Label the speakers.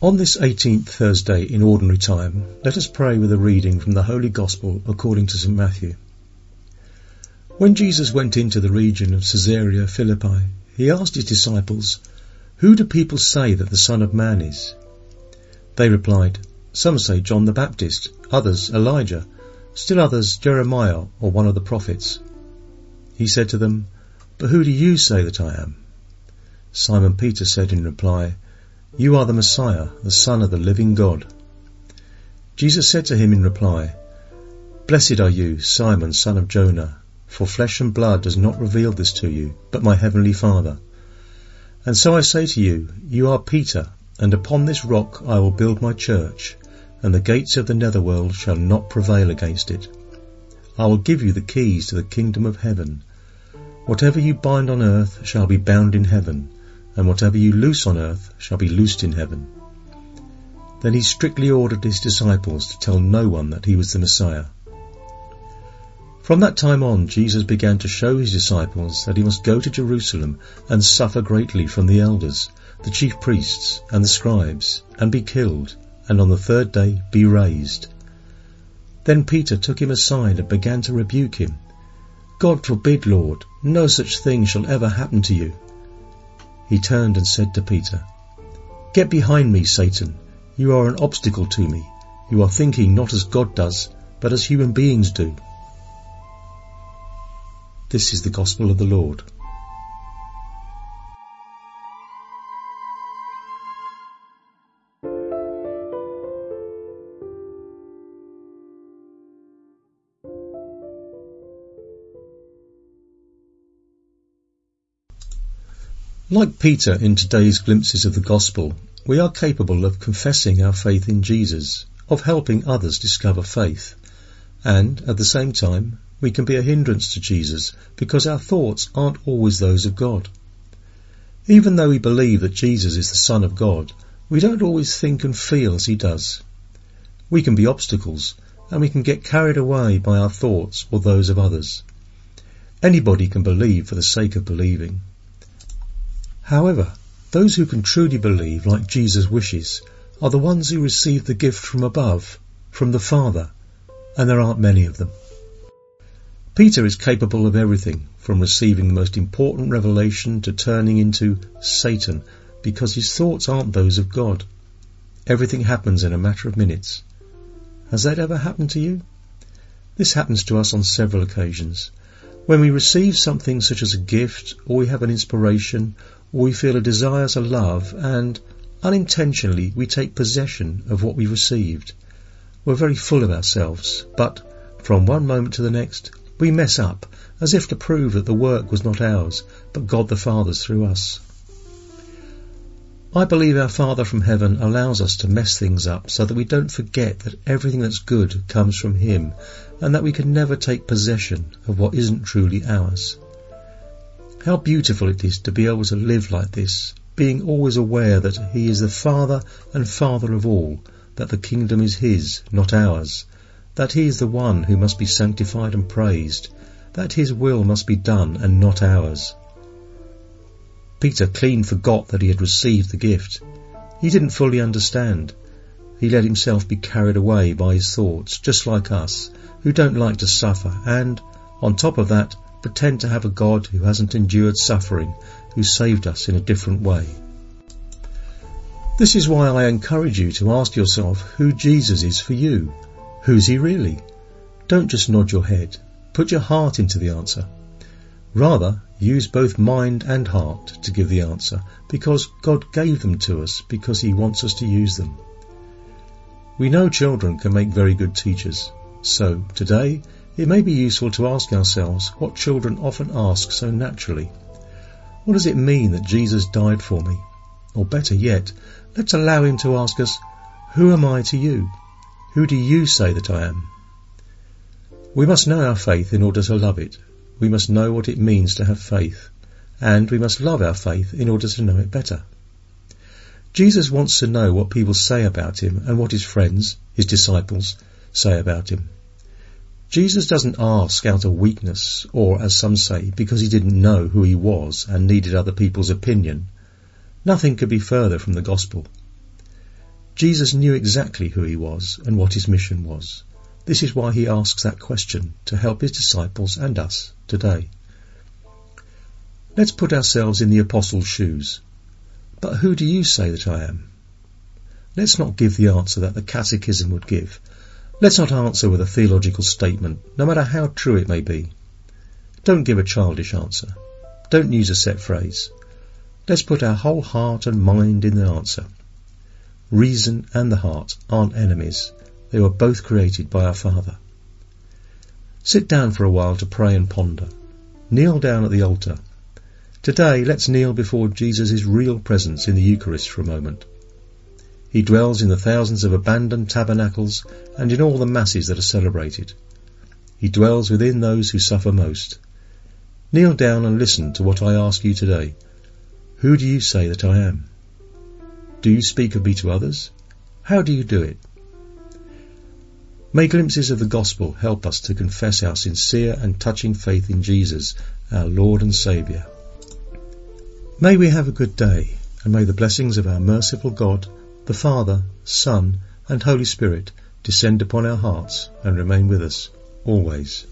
Speaker 1: On this 18th Thursday in Ordinary Time, let us pray with a reading from the Holy Gospel according to St Matthew. When Jesus went into the region of Caesarea Philippi, he asked his disciples, Who do people say that the Son of Man is? They replied, Some say John the Baptist, others Elijah, still others Jeremiah or one of the prophets. He said to them, But who do you say that I am? Simon Peter said in reply, you are the Messiah, the Son of the living God. Jesus said to him in reply, Blessed are you, Simon, son of Jonah, for flesh and blood has not revealed this to you, but my heavenly Father. And so I say to you, you are Peter, and upon this rock I will build my church, and the gates of the netherworld shall not prevail against it. I will give you the keys to the kingdom of heaven. Whatever you bind on earth shall be bound in heaven, and whatever you loose on earth shall be loosed in heaven. Then he strictly ordered his disciples to tell no one that he was the Messiah. From that time on, Jesus began to show his disciples that he must go to Jerusalem and suffer greatly from the elders, the chief priests, and the scribes, and be killed, and on the third day be raised. Then Peter took him aside and began to rebuke him. God forbid, Lord, no such thing shall ever happen to you. He turned and said to Peter, Get behind me, Satan. You are an obstacle to me. You are thinking not as God does, but as human beings do. This is the gospel of the Lord. Like Peter in today's glimpses of the gospel, we are capable of confessing our faith in Jesus, of helping others discover faith, and at the same time, we can be a hindrance to Jesus because our thoughts aren't always those of God. Even though we believe that Jesus is the Son of God, we don't always think and feel as he does. We can be obstacles, and we can get carried away by our thoughts or those of others. Anybody can believe for the sake of believing. However, those who can truly believe like Jesus wishes are the ones who receive the gift from above, from the Father, and there aren't many of them. Peter is capable of everything, from receiving the most important revelation to turning into Satan, because his thoughts aren't those of God. Everything happens in a matter of minutes. Has that ever happened to you? This happens to us on several occasions. When we receive something such as a gift, or we have an inspiration, we feel a desire to love and unintentionally we take possession of what we received. We're very full of ourselves, but from one moment to the next we mess up as if to prove that the work was not ours, but God the Father's through us. I believe our Father from heaven allows us to mess things up so that we don't forget that everything that's good comes from Him and that we can never take possession of what isn't truly ours. How beautiful it is to be able to live like this, being always aware that He is the Father and Father of all, that the kingdom is His, not ours, that He is the one who must be sanctified and praised, that His will must be done and not ours. Peter clean forgot that he had received the gift. He didn't fully understand. He let himself be carried away by his thoughts, just like us, who don't like to suffer, and, on top of that, pretend to have a God who hasn't endured suffering, who saved us in a different way. This is why I encourage you to ask yourself who Jesus is for you. Who's he really? Don't just nod your head. Put your heart into the answer. Rather, use both mind and heart to give the answer, because God gave them to us because he wants us to use them. We know children can make very good teachers. So, today, it may be useful to ask ourselves what children often ask so naturally. What does it mean that Jesus died for me? Or better yet, let's allow him to ask us, Who am I to you? Who do you say that I am? We must know our faith in order to love it. We must know what it means to have faith. And we must love our faith in order to know it better. Jesus wants to know what people say about him and what his friends, his disciples, say about him. Jesus doesn't ask out of weakness, or as some say, because he didn't know who he was and needed other people's opinion. Nothing could be further from the gospel. Jesus knew exactly who he was and what his mission was. This is why he asks that question to help his disciples and us today. Let's put ourselves in the apostles' shoes. But who do you say that I am? Let's not give the answer that the Catechism would give. Let's not answer with a theological statement, no matter how true it may be. Don't give a childish answer. Don't use a set phrase. Let's put our whole heart and mind in the answer. Reason and the heart aren't enemies. They were both created by our Father. Sit down for a while to pray and ponder. Kneel down at the altar. Today, let's kneel before Jesus' real presence in the Eucharist for a moment. He dwells in the thousands of abandoned tabernacles and in all the masses that are celebrated. He dwells within those who suffer most. Kneel down and listen to what I ask you today. Who do you say that I am? Do you speak of me to others? How do you do it? May glimpses of the gospel help us to confess our sincere and touching faith in Jesus, our Lord and Saviour. May we have a good day, and may the blessings of our merciful God, the Father, Son, and Holy Spirit descend upon our hearts and remain with us always.